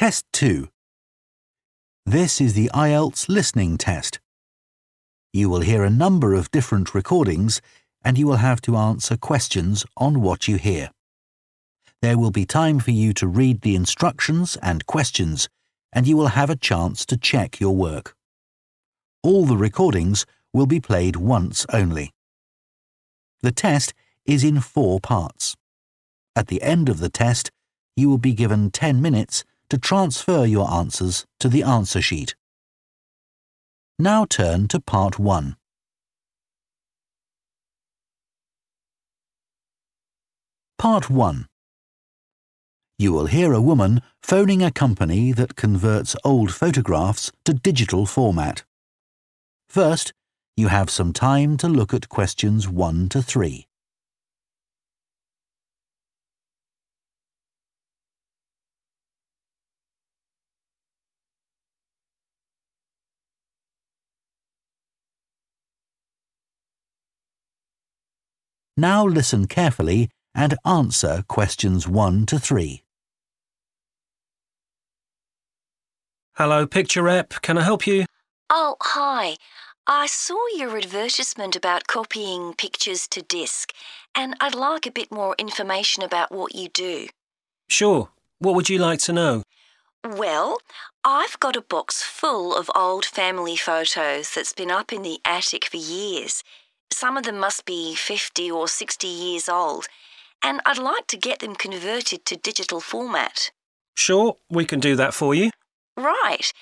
Test 2. This is the IELTS listening test. You will hear a number of different recordings and you will have to answer questions on what you hear. There will be time for you to read the instructions and questions and you will have a chance to check your work. All the recordings will be played once only. The test is in four parts. At the end of the test, you will be given 10 minutes to transfer your answers to the answer sheet. Now turn to part 1. Part 1 You will hear a woman phoning a company that converts old photographs to digital format. First, you have some time to look at questions 1 to 3. Now listen carefully and answer questions 1 to 3. Hello, Picture Rep. Can I help you? Oh, hi. I saw your advertisement about copying pictures to disk, and I'd like a bit more information about what you do. Sure. What would you like to know? Well, I've got a box full of old family photos that's been up in the attic for years. Some of them must be 50 or 60 years old, and I'd like to get them converted to digital format. Sure, we can do that for you. Right.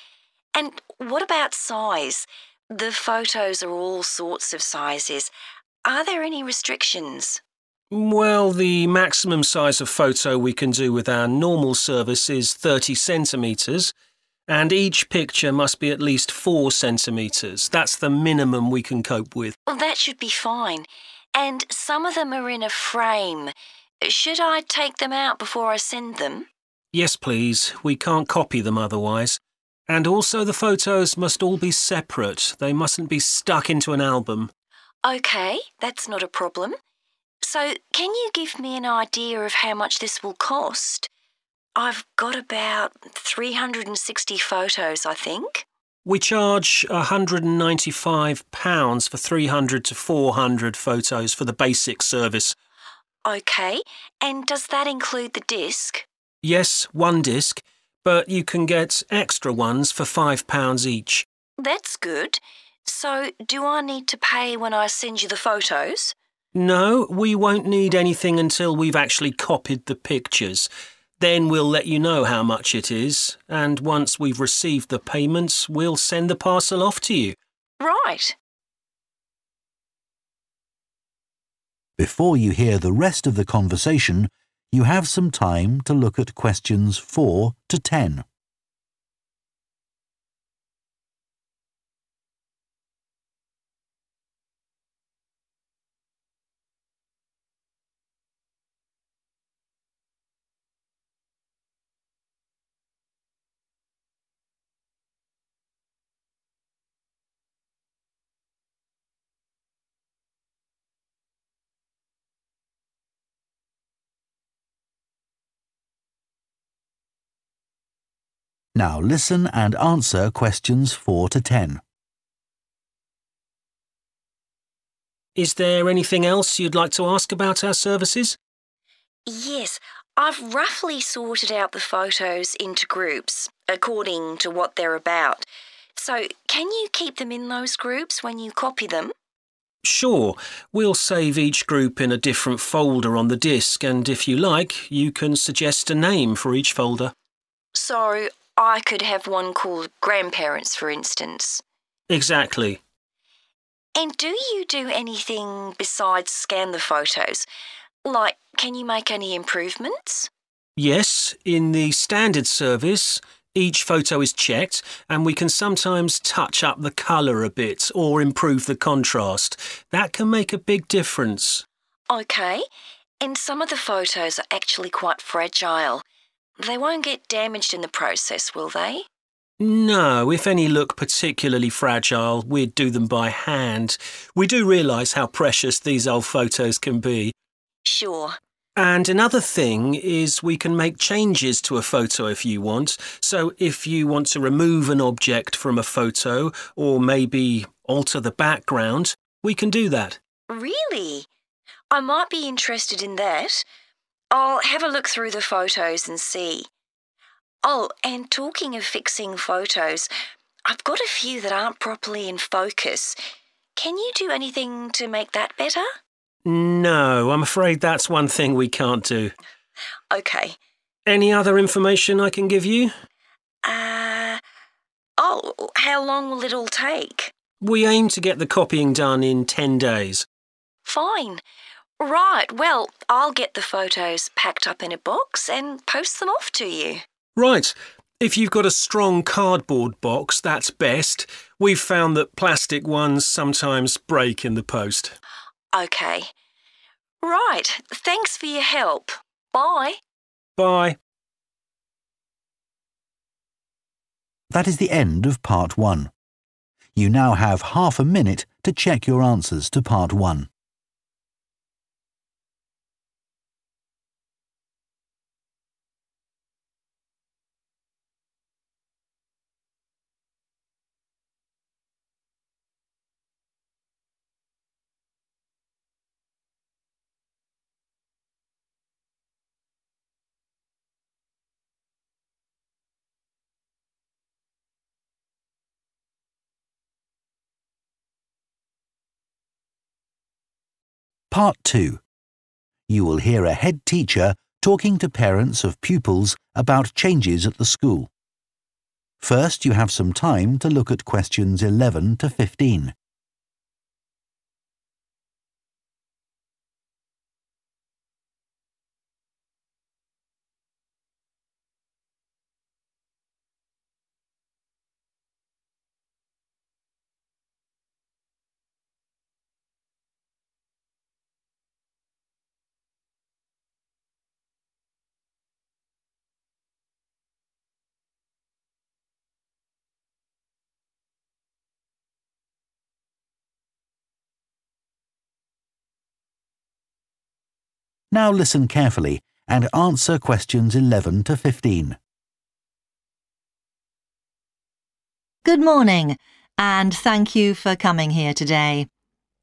And what about size? The photos are all sorts of sizes. Are there any restrictions? Well, the maximum size of photo we can do with our normal service is 30 centimetres, and each picture must be at least 4 centimetres. That's the minimum we can cope with. Well, that should be fine. And some of them are in a frame. Should I take them out before I send them? Yes, please. We can't copy them otherwise. And also the photos must all be separate. They mustn't be stuck into an album. OK, that's not a problem. So, can you give me an idea of how much this will cost? I've got about 360 photos, I think. We charge £195 for 300 to 400 photos for the basic service. OK, and does that include the disc? Yes, one disc, but you can get extra ones for £5 each. That's good. So, do I need to pay when I send you the photos? No, we won't need anything until we've actually copied the pictures. Then we'll let you know how much it is, and once we've received the payments, we'll send the parcel off to you. Right. Before you hear the rest of the conversation, you have some time to look at questions 4 to 10. Now listen and answer questions 4 to 10. Is there anything else you'd like to ask about our services? Yes, I've roughly sorted out the photos into groups according to what they're about. So, can you keep them in those groups when you copy them? Sure, we'll save each group in a different folder on the disk, and if you like, you can suggest a name for each folder. So, I could have one called grandparents, for instance. Exactly. And do you do anything besides scan the photos? Like, can you make any improvements? Yes, in the standard service, each photo is checked and we can sometimes touch up the colour a bit or improve the contrast. That can make a big difference. OK. And some of the photos are actually quite fragile. They won't get damaged in the process, will they? No, if any look particularly fragile, we'd do them by hand. We do realise how precious these old photos can be. Sure. And another thing is we can make changes to a photo if you want. So if you want to remove an object from a photo or maybe alter the background, we can do that. Really? I might be interested in that. I'll have a look through the photos and see. Oh, and talking of fixing photos, I've got a few that aren't properly in focus. Can you do anything to make that better? No, I'm afraid that's one thing we can't do. Okay. Any other information I can give you? Uh. Oh, how long will it all take? We aim to get the copying done in 10 days. Fine. Right, well, I'll get the photos packed up in a box and post them off to you. Right. If you've got a strong cardboard box, that's best. We've found that plastic ones sometimes break in the post. Okay. Right, thanks for your help. Bye. Bye. That is the end of part one. You now have half a minute to check your answers to part one. Part 2. You will hear a head teacher talking to parents of pupils about changes at the school. First, you have some time to look at questions 11 to 15. Now listen carefully and answer questions 11 to 15. Good morning, and thank you for coming here today.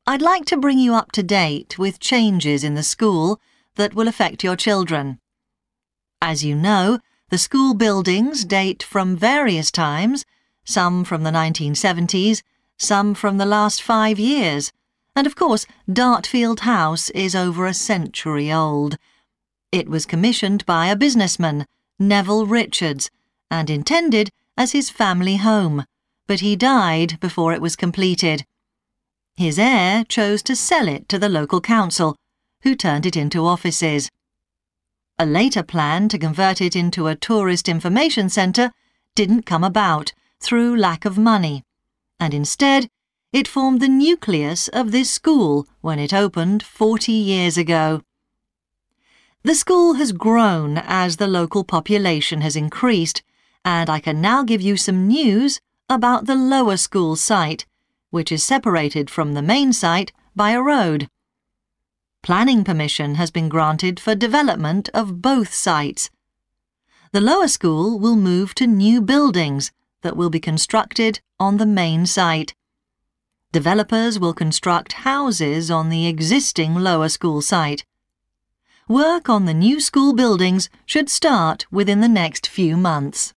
I'd like to bring you up to date with changes in the school that will affect your children. As you know, the school buildings date from various times, some from the 1970s, some from the last five years, and of course, Dartfield House is over a century old. It was commissioned by a businessman, Neville Richards, and intended as his family home, but he died before it was completed. His heir chose to sell it to the local council, who turned it into offices. A later plan to convert it into a tourist information centre didn't come about through lack of money, and instead it formed the nucleus of this school when it opened 40 years ago. The school has grown as the local population has increased, and I can now give you some news about the lower school site, which is separated from the main site by a road. Planning permission has been granted for development of both sites. The lower school will move to new buildings that will be constructed on the main site. Developers will construct houses on the existing lower school site. Work on the new school buildings should start within the next few months.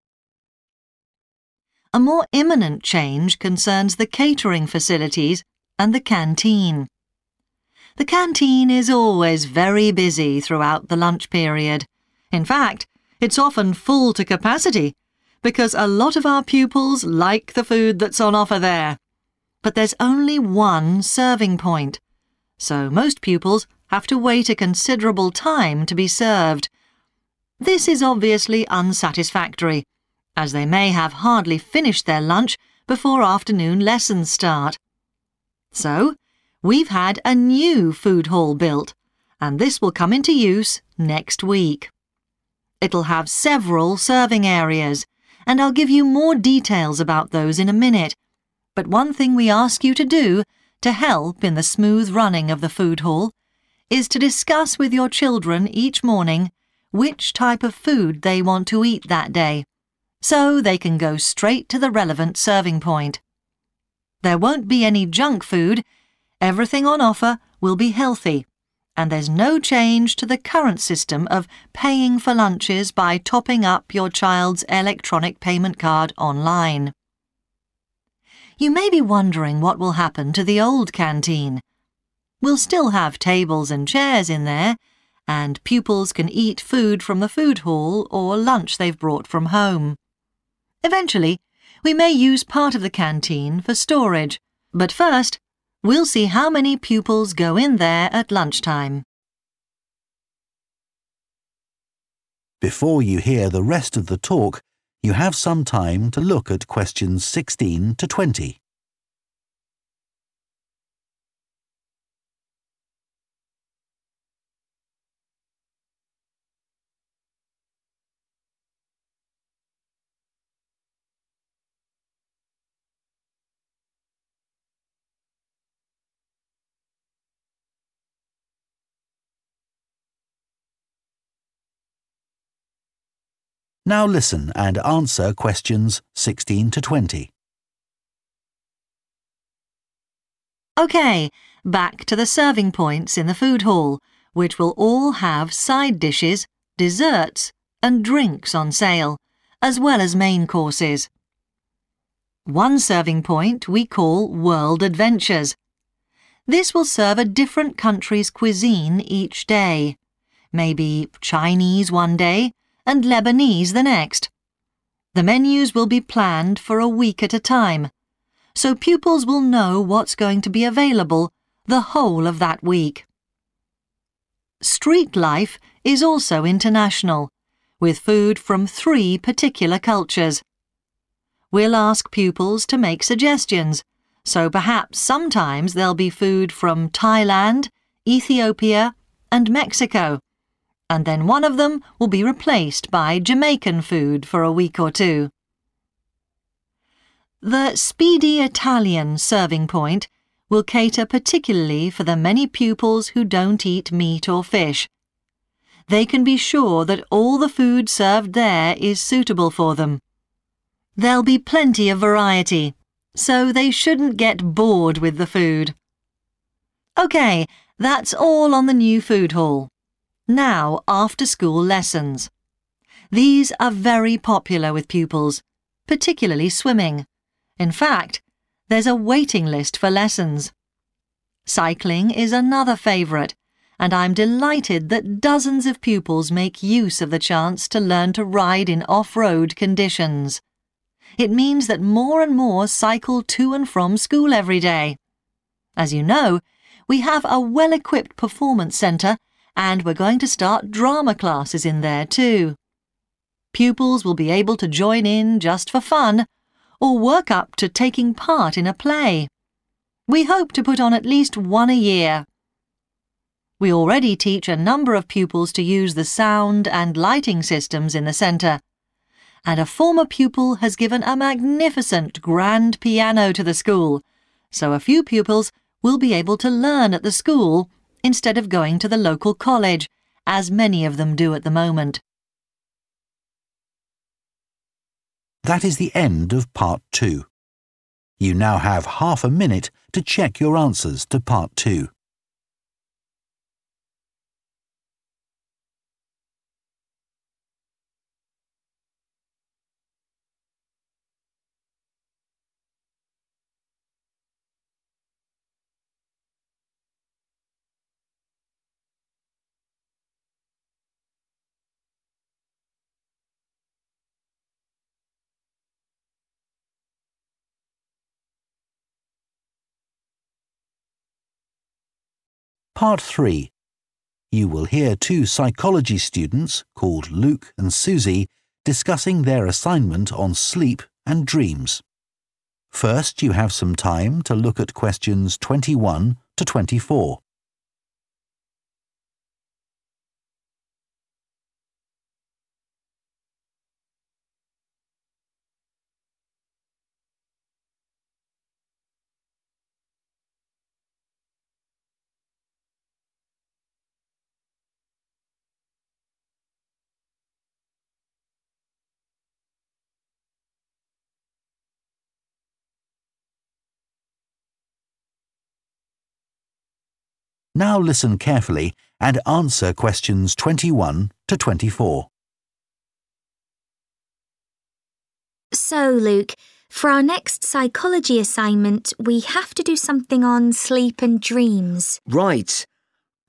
A more imminent change concerns the catering facilities and the canteen. The canteen is always very busy throughout the lunch period. In fact, it's often full to capacity because a lot of our pupils like the food that's on offer there but there's only one serving point, so most pupils have to wait a considerable time to be served. This is obviously unsatisfactory, as they may have hardly finished their lunch before afternoon lessons start. So, we've had a new food hall built, and this will come into use next week. It'll have several serving areas, and I'll give you more details about those in a minute but one thing we ask you to do to help in the smooth running of the food hall is to discuss with your children each morning which type of food they want to eat that day, so they can go straight to the relevant serving point. There won't be any junk food, everything on offer will be healthy, and there's no change to the current system of paying for lunches by topping up your child's electronic payment card online. You may be wondering what will happen to the old canteen. We'll still have tables and chairs in there, and pupils can eat food from the food hall or lunch they've brought from home. Eventually, we may use part of the canteen for storage, but first, we'll see how many pupils go in there at lunchtime. Before you hear the rest of the talk, you have some time to look at questions 16 to 20. Now listen and answer questions 16 to 20. OK, back to the serving points in the food hall, which will all have side dishes, desserts, and drinks on sale, as well as main courses. One serving point we call World Adventures. This will serve a different country's cuisine each day. Maybe Chinese one day, and Lebanese the next. The menus will be planned for a week at a time, so pupils will know what's going to be available the whole of that week. Street life is also international, with food from three particular cultures. We'll ask pupils to make suggestions, so perhaps sometimes there'll be food from Thailand, Ethiopia, and Mexico and then one of them will be replaced by Jamaican food for a week or two. The Speedy Italian serving point will cater particularly for the many pupils who don't eat meat or fish. They can be sure that all the food served there is suitable for them. There'll be plenty of variety, so they shouldn't get bored with the food. OK, that's all on the new food hall. Now, after school lessons. These are very popular with pupils, particularly swimming. In fact, there's a waiting list for lessons. Cycling is another favourite, and I'm delighted that dozens of pupils make use of the chance to learn to ride in off-road conditions. It means that more and more cycle to and from school every day. As you know, we have a well-equipped performance centre and we're going to start drama classes in there too. Pupils will be able to join in just for fun or work up to taking part in a play. We hope to put on at least one a year. We already teach a number of pupils to use the sound and lighting systems in the centre, and a former pupil has given a magnificent grand piano to the school, so a few pupils will be able to learn at the school instead of going to the local college, as many of them do at the moment. That is the end of part two. You now have half a minute to check your answers to part two. Part 3. You will hear two psychology students called Luke and Susie discussing their assignment on sleep and dreams. First, you have some time to look at questions 21 to 24. Now listen carefully and answer questions 21 to 24. So, Luke, for our next psychology assignment, we have to do something on sleep and dreams. Right.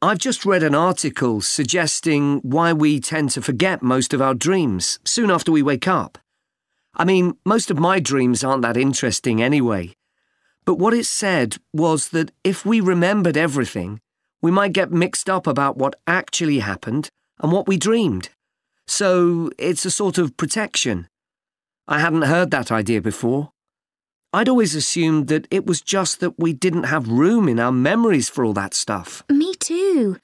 I've just read an article suggesting why we tend to forget most of our dreams soon after we wake up. I mean, most of my dreams aren't that interesting anyway. But what it said was that if we remembered everything, we might get mixed up about what actually happened and what we dreamed. So it's a sort of protection. I hadn't heard that idea before. I'd always assumed that it was just that we didn't have room in our memories for all that stuff. Me too.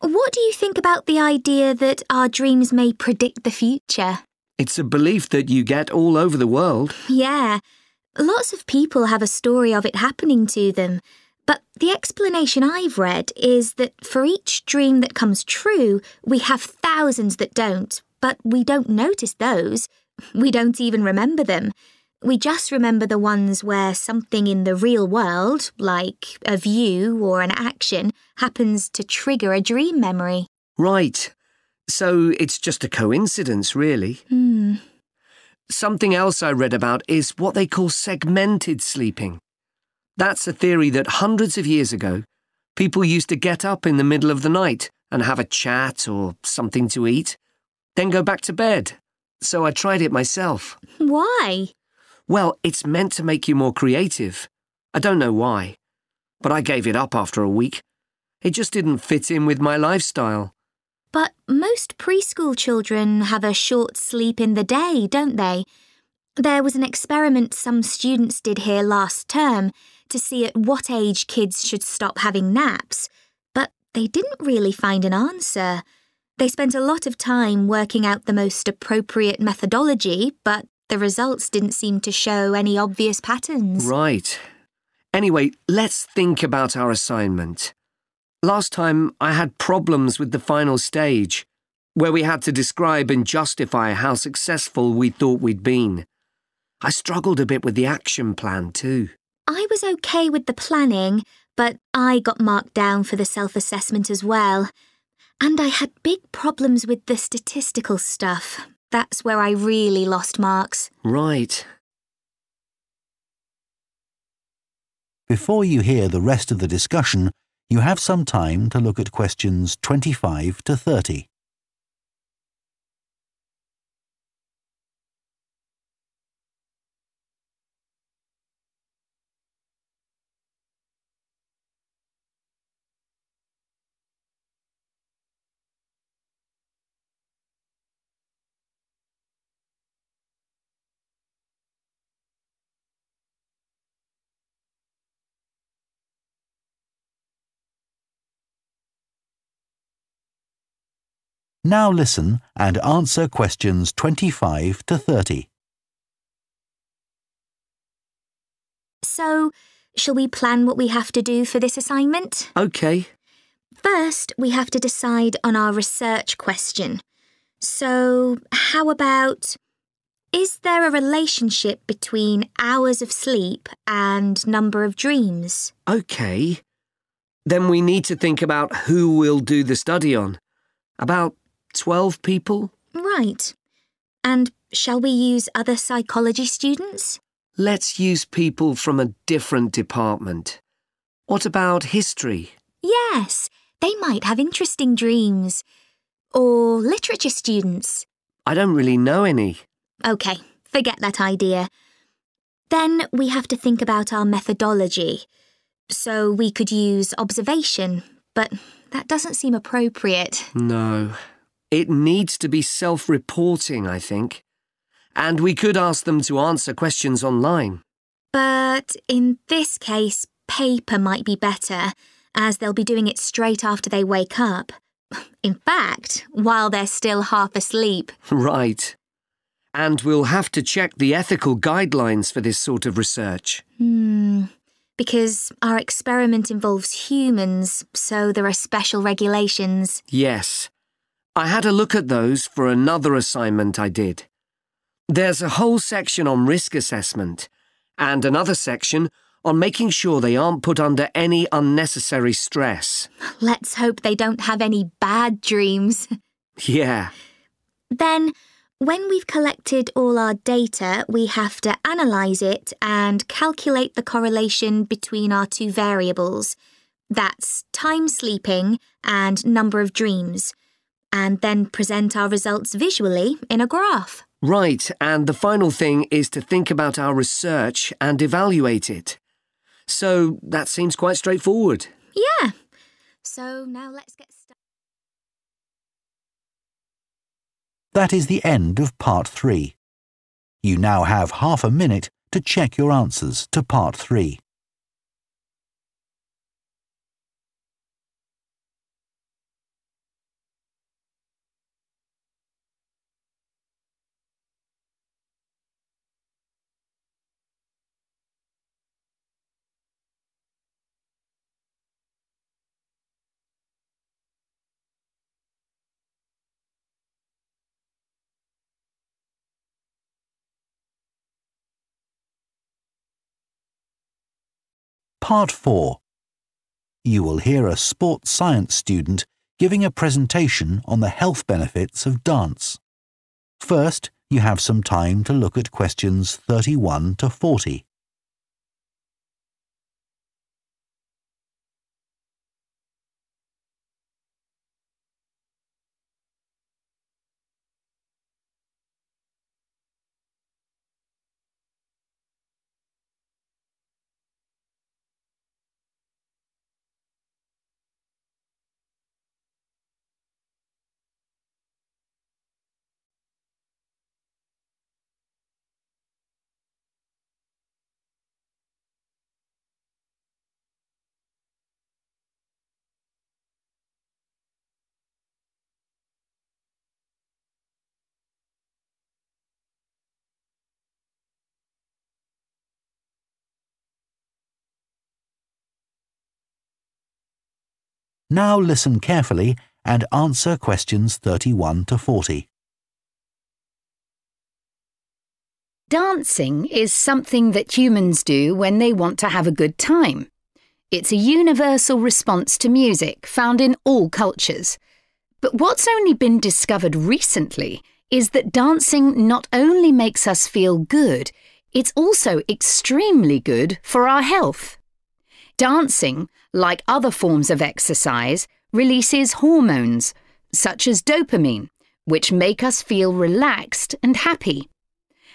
What do you think about the idea that our dreams may predict the future? It's a belief that you get all over the world. Yeah, lots of people have a story of it happening to them. But the explanation I've read is that for each dream that comes true, we have thousands that don't, but we don't notice those. We don't even remember them. We just remember the ones where something in the real world, like a view or an action, happens to trigger a dream memory. Right. So it's just a coincidence, really. Hmm. Something else I read about is what they call segmented sleeping. That's a theory that hundreds of years ago, people used to get up in the middle of the night and have a chat or something to eat, then go back to bed. So I tried it myself. Why? Well, it's meant to make you more creative. I don't know why, but I gave it up after a week. It just didn't fit in with my lifestyle. But most preschool children have a short sleep in the day, don't they? There was an experiment some students did here last term to see at what age kids should stop having naps, but they didn't really find an answer. They spent a lot of time working out the most appropriate methodology, but the results didn't seem to show any obvious patterns. Right. Anyway, let's think about our assignment. Last time I had problems with the final stage, where we had to describe and justify how successful we thought we'd been. I struggled a bit with the action plan too. I was okay with the planning, but I got marked down for the self assessment as well. And I had big problems with the statistical stuff. That's where I really lost marks. Right. Before you hear the rest of the discussion, you have some time to look at questions 25 to 30. Now listen and answer questions 25 to 30. So, shall we plan what we have to do for this assignment? Okay. First, we have to decide on our research question. So, how about Is there a relationship between hours of sleep and number of dreams? Okay. Then we need to think about who we'll do the study on. About 12 people? Right. And shall we use other psychology students? Let's use people from a different department. What about history? Yes, they might have interesting dreams. Or literature students. I don't really know any. OK, forget that idea. Then we have to think about our methodology. So we could use observation, but that doesn't seem appropriate. No. It needs to be self reporting, I think. And we could ask them to answer questions online. But in this case, paper might be better, as they'll be doing it straight after they wake up. In fact, while they're still half asleep. Right. And we'll have to check the ethical guidelines for this sort of research. Hmm. Because our experiment involves humans, so there are special regulations. Yes. I had a look at those for another assignment I did. There's a whole section on risk assessment and another section on making sure they aren't put under any unnecessary stress. Let's hope they don't have any bad dreams. Yeah. Then, when we've collected all our data, we have to analyse it and calculate the correlation between our two variables. That's time sleeping and number of dreams. And then present our results visually in a graph. Right, and the final thing is to think about our research and evaluate it. So that seems quite straightforward. Yeah. So now let's get started. That is the end of part three. You now have half a minute to check your answers to part three. Part 4 You will hear a sports science student giving a presentation on the health benefits of dance. First, you have some time to look at questions 31 to 40. Now listen carefully and answer questions 31 to 40. Dancing is something that humans do when they want to have a good time. It's a universal response to music found in all cultures. But what's only been discovered recently is that dancing not only makes us feel good, it's also extremely good for our health. Dancing, like other forms of exercise, releases hormones, such as dopamine, which make us feel relaxed and happy.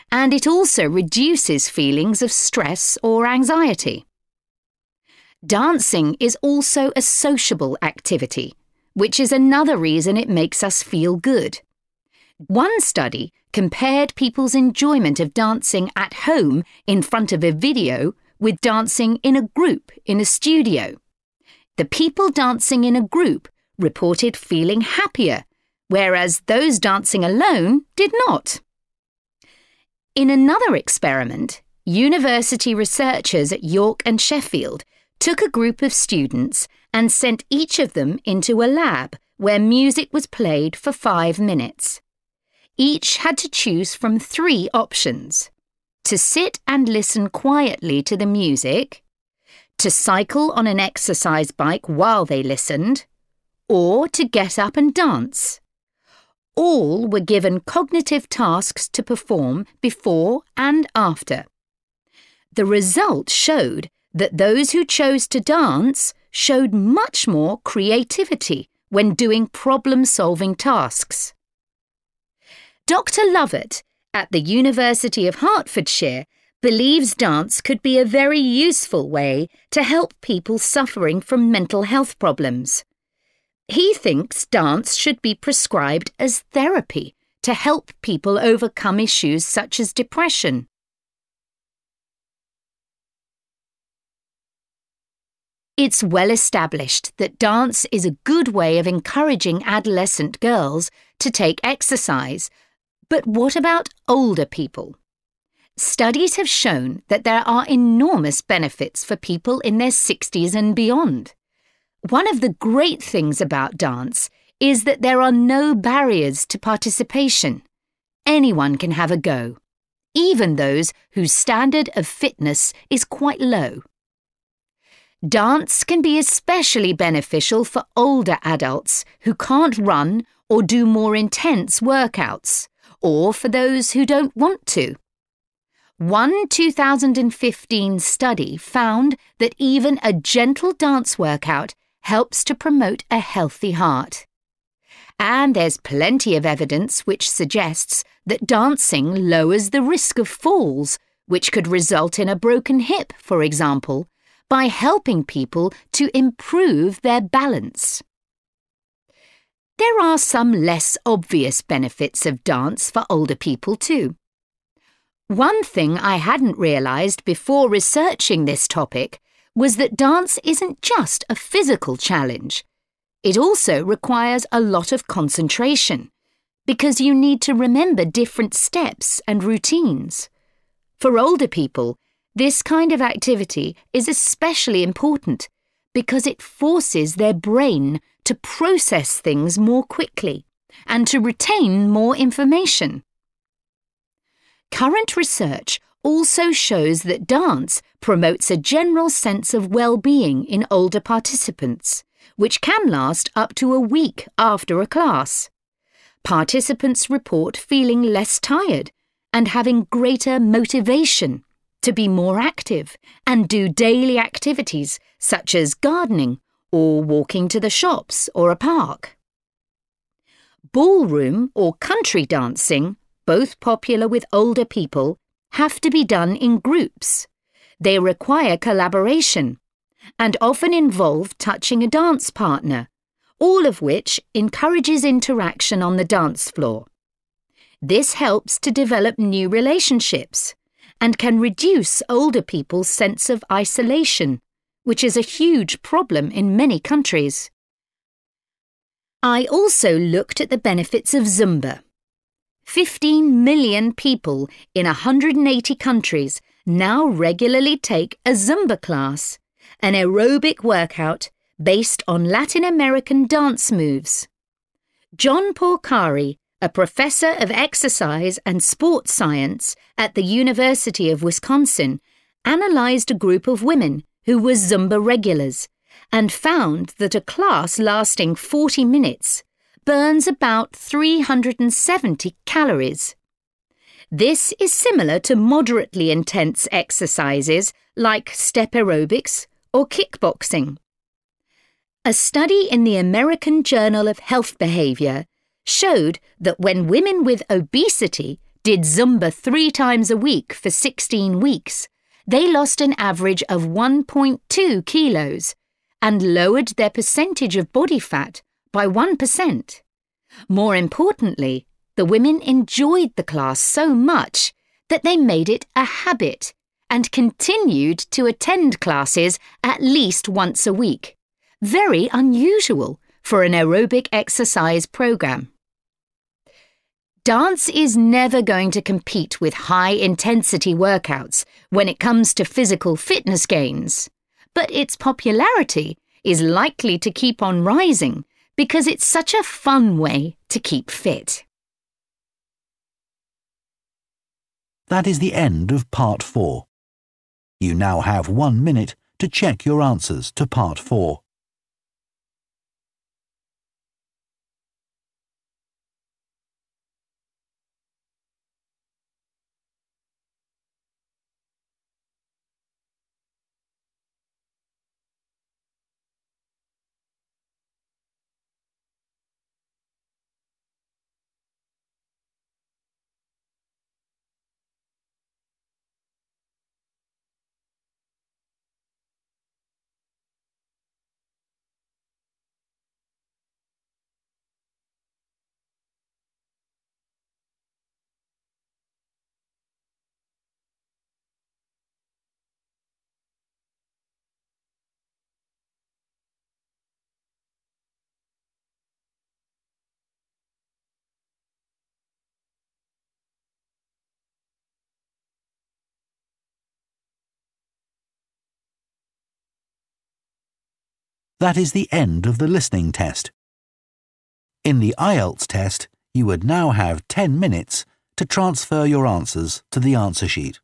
And it also reduces feelings of stress or anxiety. Dancing is also a sociable activity, which is another reason it makes us feel good. One study compared people's enjoyment of dancing at home in front of a video with dancing in a group in a studio. The people dancing in a group reported feeling happier, whereas those dancing alone did not. In another experiment, university researchers at York and Sheffield took a group of students and sent each of them into a lab where music was played for five minutes. Each had to choose from three options to sit and listen quietly to the music, to cycle on an exercise bike while they listened, or to get up and dance. All were given cognitive tasks to perform before and after. The result showed that those who chose to dance showed much more creativity when doing problem solving tasks. Dr. Lovatt at the University of Hertfordshire believes dance could be a very useful way to help people suffering from mental health problems. He thinks dance should be prescribed as therapy to help people overcome issues such as depression. It's well established that dance is a good way of encouraging adolescent girls to take exercise but what about older people? Studies have shown that there are enormous benefits for people in their 60s and beyond. One of the great things about dance is that there are no barriers to participation. Anyone can have a go, even those whose standard of fitness is quite low. Dance can be especially beneficial for older adults who can't run or do more intense workouts, or for those who don't want to. One 2015 study found that even a gentle dance workout helps to promote a healthy heart. And there's plenty of evidence which suggests that dancing lowers the risk of falls, which could result in a broken hip, for example, by helping people to improve their balance. There are some less obvious benefits of dance for older people too. One thing I hadn't realised before researching this topic was that dance isn't just a physical challenge. It also requires a lot of concentration because you need to remember different steps and routines. For older people, this kind of activity is especially important because it forces their brain to process things more quickly and to retain more information. Current research also shows that dance promotes a general sense of well-being in older participants, which can last up to a week after a class. Participants report feeling less tired and having greater motivation to be more active and do daily activities such as gardening or walking to the shops or a park. Ballroom or country dancing, both popular with older people, have to be done in groups. They require collaboration and often involve touching a dance partner, all of which encourages interaction on the dance floor. This helps to develop new relationships and can reduce older people's sense of isolation, which is a huge problem in many countries. I also looked at the benefits of Zumba. 15 million people in 180 countries now regularly take a Zumba class, an aerobic workout based on Latin American dance moves. John Porcari a professor of exercise and sports science at the University of Wisconsin, analysed a group of women who were Zumba regulars and found that a class lasting 40 minutes burns about 370 calories. This is similar to moderately intense exercises like step aerobics or kickboxing. A study in the American Journal of Health Behavior showed that when women with obesity did Zumba three times a week for 16 weeks, they lost an average of 1.2 kilos and lowered their percentage of body fat by 1%. More importantly, the women enjoyed the class so much that they made it a habit and continued to attend classes at least once a week. Very unusual for an aerobic exercise program. Dance is never going to compete with high intensity workouts when it comes to physical fitness gains, but its popularity is likely to keep on rising because it's such a fun way to keep fit. That is the end of part four. You now have one minute to check your answers to part four. That is the end of the listening test. In the IELTS test, you would now have 10 minutes to transfer your answers to the answer sheet.